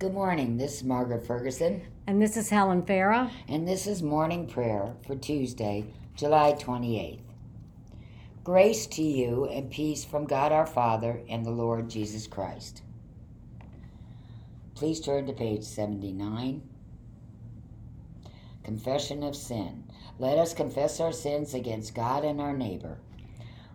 Good morning. This is Margaret Ferguson, And this is Helen Farah. and this is morning prayer for Tuesday, July 28th. Grace to you and peace from God our Father and the Lord Jesus Christ. Please turn to page 79. Confession of sin. Let us confess our sins against God and our neighbor.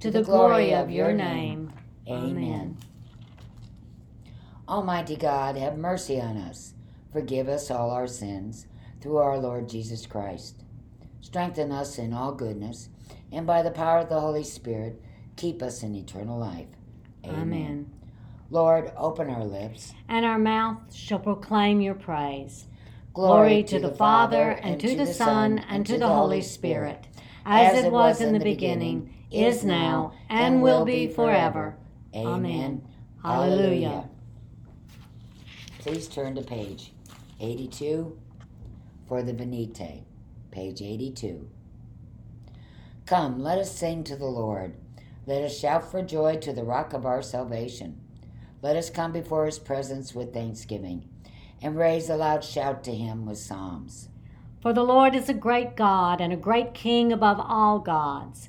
to the glory of your name. Amen. Almighty God, have mercy on us. Forgive us all our sins through our Lord Jesus Christ. Strengthen us in all goodness, and by the power of the Holy Spirit, keep us in eternal life. Amen. Lord, open our lips. And our mouth shall proclaim your praise. Glory to the Father, and to the Son, and to the Holy Spirit, as it was in the beginning, is now, and will be forever. Amen. Hallelujah. Please turn to page 82 for the Venite. Page 82. Come, let us sing to the Lord. Let us shout for joy to the rock of our salvation. Let us come before his presence with thanksgiving and raise a loud shout to him with psalms. For the Lord is a great God and a great King above all gods.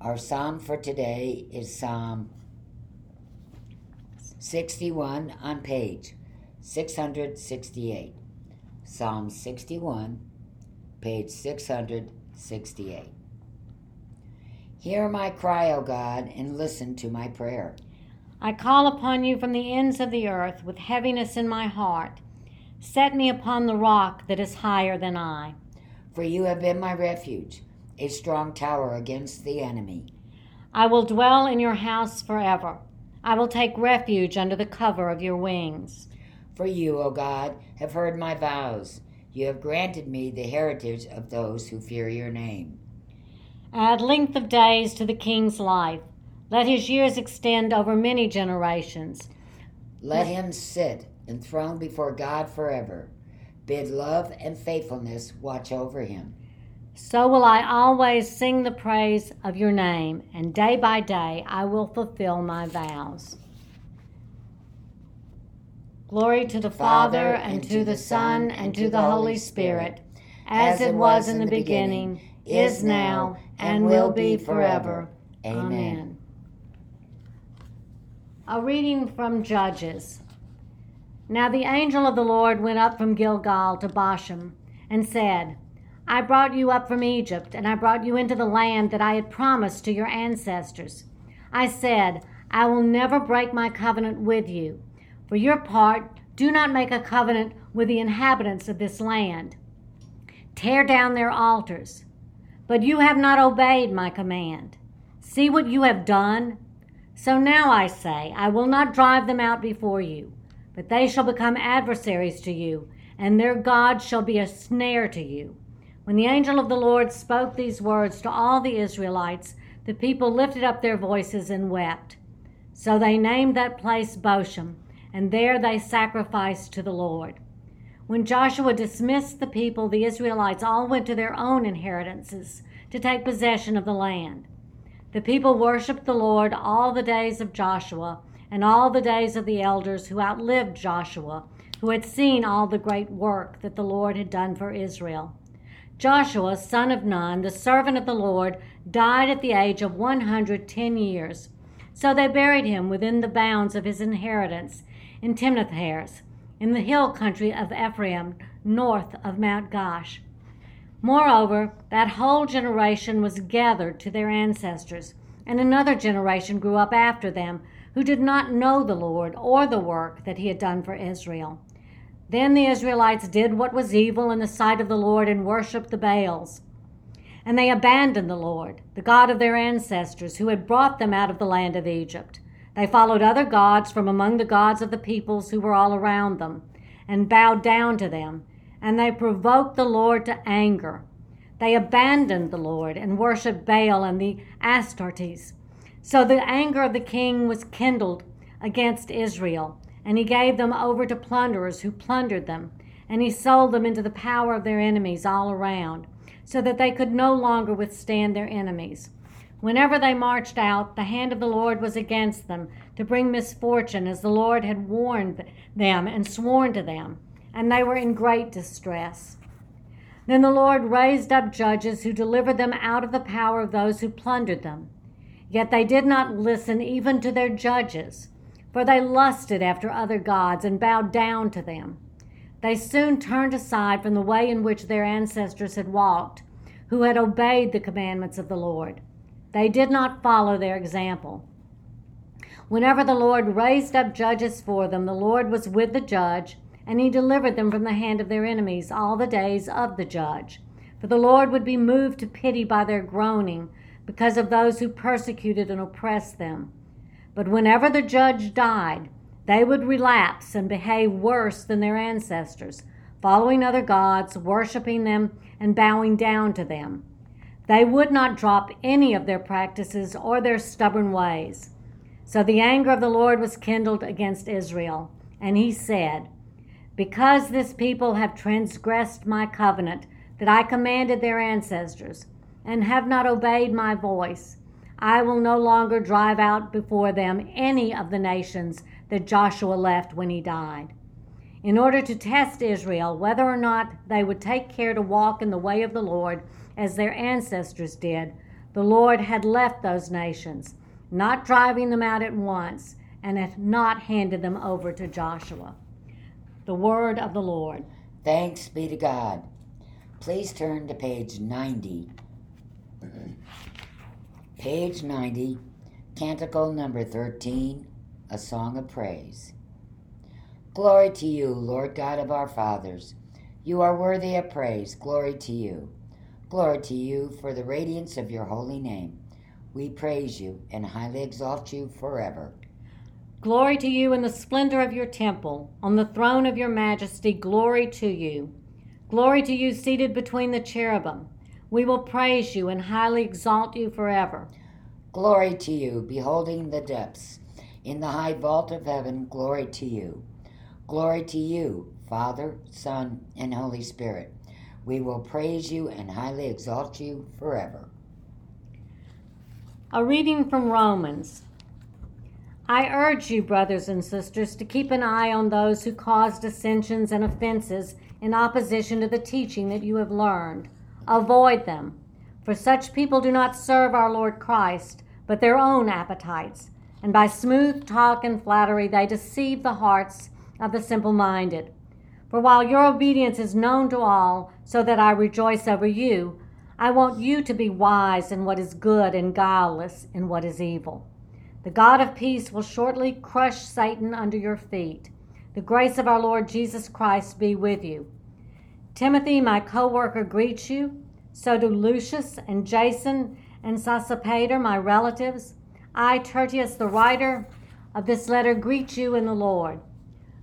Our psalm for today is Psalm 61 on page 668. Psalm 61, page 668. Hear my cry, O God, and listen to my prayer. I call upon you from the ends of the earth with heaviness in my heart. Set me upon the rock that is higher than I. For you have been my refuge, a strong tower against the enemy. I will dwell in your house forever. I will take refuge under the cover of your wings. For you, O God, have heard my vows. You have granted me the heritage of those who fear your name. Add length of days to the king's life. Let his years extend over many generations. Let him sit enthroned before God forever. Bid love and faithfulness watch over him. So will I always sing the praise of your name, and day by day I will fulfill my vows. Glory to the Father, and to the Son, and to the Holy Spirit, as it was in the beginning, is now, and will be forever. Amen. A reading from Judges. Now the angel of the Lord went up from Gilgal to Bochim, and said, I brought you up from Egypt, and I brought you into the land that I had promised to your ancestors. I said, I will never break my covenant with you. For your part, do not make a covenant with the inhabitants of this land. Tear down their altars. But you have not obeyed my command. See what you have done. So now I say, I will not drive them out before you, but they shall become adversaries to you, and their God shall be a snare to you. When the angel of the Lord spoke these words to all the Israelites, the people lifted up their voices and wept. So they named that place Bochim, and there they sacrificed to the Lord. When Joshua dismissed the people, the Israelites all went to their own inheritances to take possession of the land. The people worshiped the Lord all the days of Joshua and all the days of the elders who outlived Joshua, who had seen all the great work that the Lord had done for Israel. Joshua, son of Nun, the servant of the Lord, died at the age of 110 years. So they buried him within the bounds of his inheritance in Timnath in the hill country of Ephraim, north of Mount Gaash. Moreover, that whole generation was gathered to their ancestors, and another generation grew up after them, who did not know the Lord or the work that he had done for Israel. Then the Israelites did what was evil in the sight of the Lord and worshipped the Baals. And they abandoned the Lord, the God of their ancestors, who had brought them out of the land of Egypt. They followed other gods from among the gods of the peoples who were all around them, and bowed down to them and they provoked the Lord to anger. They abandoned the Lord and worshiped Baal and the Astartes. So the anger of the king was kindled against Israel, and he gave them over to plunderers who plundered them, and he sold them into the power of their enemies all around, so that they could no longer withstand their enemies. Whenever they marched out, the hand of the Lord was against them to bring misfortune, as the Lord had warned them and sworn to them and they were in great distress. Then the Lord raised up judges who delivered them out of the power of those who plundered them. Yet they did not listen even to their judges, for they lusted after other gods and bowed down to them. They soon turned aside from the way in which their ancestors had walked, who had obeyed the commandments of the Lord. They did not follow their example. Whenever the Lord raised up judges for them, the Lord was with the judge and he delivered them from the hand of their enemies all the days of the judge. For the Lord would be moved to pity by their groaning because of those who persecuted and oppressed them. But whenever the judge died, they would relapse and behave worse than their ancestors, following other gods, worshiping them, and bowing down to them. They would not drop any of their practices or their stubborn ways. So the anger of the Lord was kindled against Israel, and he said, because this people have transgressed my covenant that I commanded their ancestors, and have not obeyed my voice, I will no longer drive out before them any of the nations that Joshua left when he died. In order to test Israel whether or not they would take care to walk in the way of the Lord as their ancestors did, the Lord had left those nations, not driving them out at once, and had not handed them over to Joshua. The word of the Lord. Thanks be to God. Please turn to page 90. Page 90, Canticle number 13, A Song of Praise. Glory to you, Lord God of our fathers. You are worthy of praise. Glory to you. Glory to you for the radiance of your holy name. We praise you and highly exalt you forever. Glory to you in the splendor of your temple. On the throne of your majesty, glory to you. Glory to you seated between the cherubim. We will praise you and highly exalt you forever. Glory to you, beholding the depths. In the high vault of heaven, glory to you. Glory to you, Father, Son, and Holy Spirit. We will praise you and highly exalt you forever. A reading from Romans. I urge you, brothers and sisters, to keep an eye on those who cause dissensions and offenses in opposition to the teaching that you have learned. Avoid them, for such people do not serve our Lord Christ, but their own appetites, and by smooth talk and flattery they deceive the hearts of the simple minded. For while your obedience is known to all, so that I rejoice over you, I want you to be wise in what is good and guileless in what is evil. The God of peace will shortly crush Satan under your feet. The grace of our Lord Jesus Christ be with you. Timothy, my co worker, greets you. So do Lucius and Jason and Sosipater, my relatives. I, Tertius, the writer of this letter, greet you in the Lord.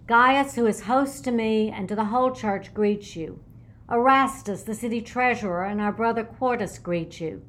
Gaius, who is host to me and to the whole church, greets you. Erastus, the city treasurer, and our brother Quartus greet you.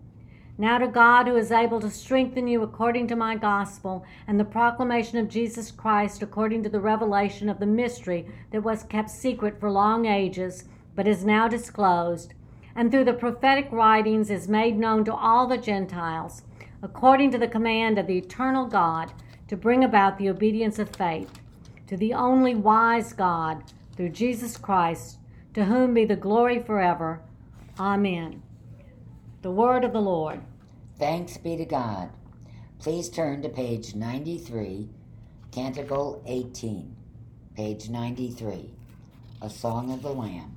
Now to God, who is able to strengthen you according to my gospel and the proclamation of Jesus Christ according to the revelation of the mystery that was kept secret for long ages, but is now disclosed, and through the prophetic writings is made known to all the Gentiles, according to the command of the eternal God, to bring about the obedience of faith, to the only wise God, through Jesus Christ, to whom be the glory forever. Amen. The word of the Lord. Thanks be to God. Please turn to page 93, Canticle 18, page 93, A Song of the Lamb.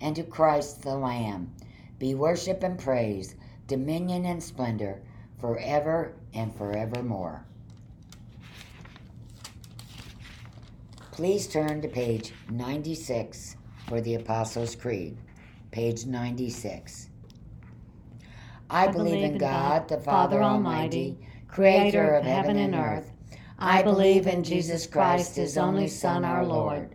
and to Christ the Lamb, be worship and praise, dominion and splendor, forever and forevermore. Please turn to page 96 for the Apostles' Creed. Page 96. I, believe in God, the Father Almighty, creator of heaven and earth. I believe in Jesus Christ, his only Son, our Lord.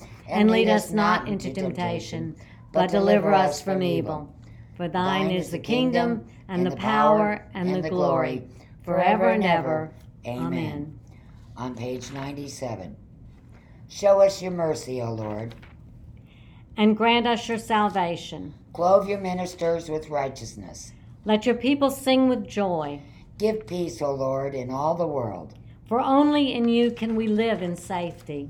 And lead us not into temptation, but deliver us from evil. For thine is the kingdom, and the power, and the glory, forever and ever. Amen. On page 97. Show us your mercy, O Lord. And grant us your salvation. Clothe your ministers with righteousness. Let your people sing with joy. Give peace, O Lord, in all the world. For only in you can we live in safety.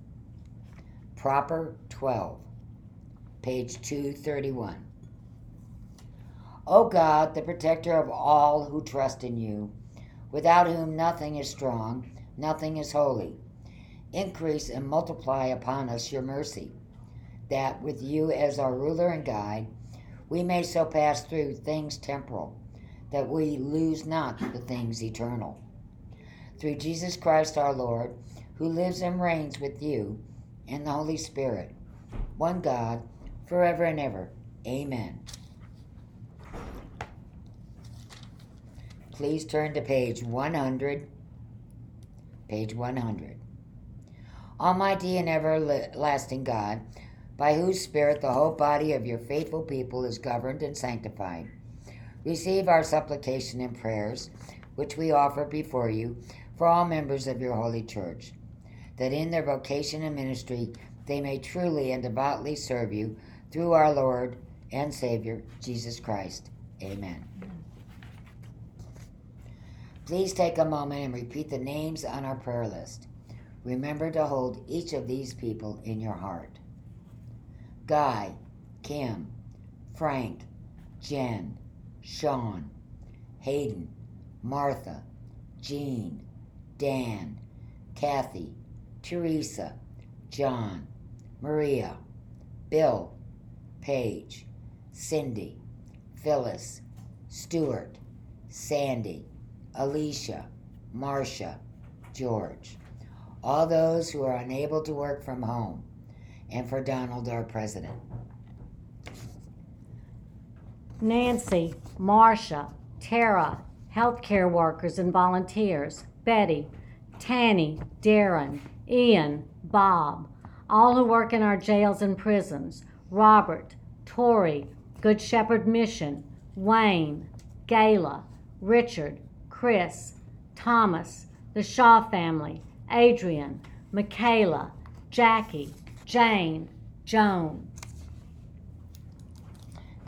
proper 12, page 231. O God, the protector of all who trust in you, without whom nothing is strong, nothing is holy, increase and multiply upon us your mercy, that with you as our ruler and guide, we may so pass through things temporal that we lose not the things eternal. Through Jesus Christ our Lord, who lives and reigns with you and the Holy Spirit, one God, forever and ever. Amen. Please turn to page 100. Page 100. Almighty and everlasting God, by whose Spirit the whole body of your faithful people is governed and sanctified receive our supplication and prayers, which we offer before you for all members of your holy church, that in their vocation and ministry they may truly and devoutly serve you through our Lord and Savior, Jesus Christ. Amen. Please take a moment and repeat the names on our prayer list. Remember to hold each of these people in your heart Guy, Kim, Frank, Jen, Sean, Hayden, Martha, Jean, Dan, Kathy, Teresa, John, Maria, Bill, Paige, Cindy, Phyllis, Stuart, Sandy, Alicia, Marcia, George, all those who are unable to work from home, and for Donald, our president. Nancy, Marcia, Tara, healthcare workers and volunteers, Betty, Tanny, Darren, Ian, Bob, all who work in our jails and prisons, Robert, Tori, Good Shepherd Mission, Wayne, Gayla, Richard, Chris, Thomas, the Shaw family, Adrian, Michaela, Jackie, Jane, Joan.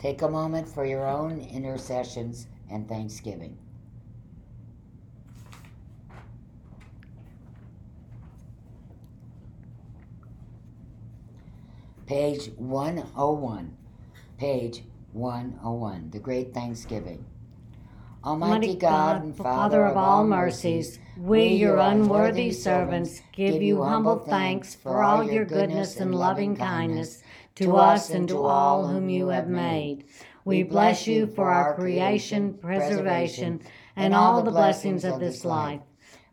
Take a moment for your own intercessions and thanksgiving. Page 101. Page 101. The Great Thanksgiving. Almighty God and Father of all mercies, we, your unworthy servants, give you humble thanks for all your goodness and loving kindness to us and to all whom you have made. We bless you for our creation, preservation, and all the blessings of this life,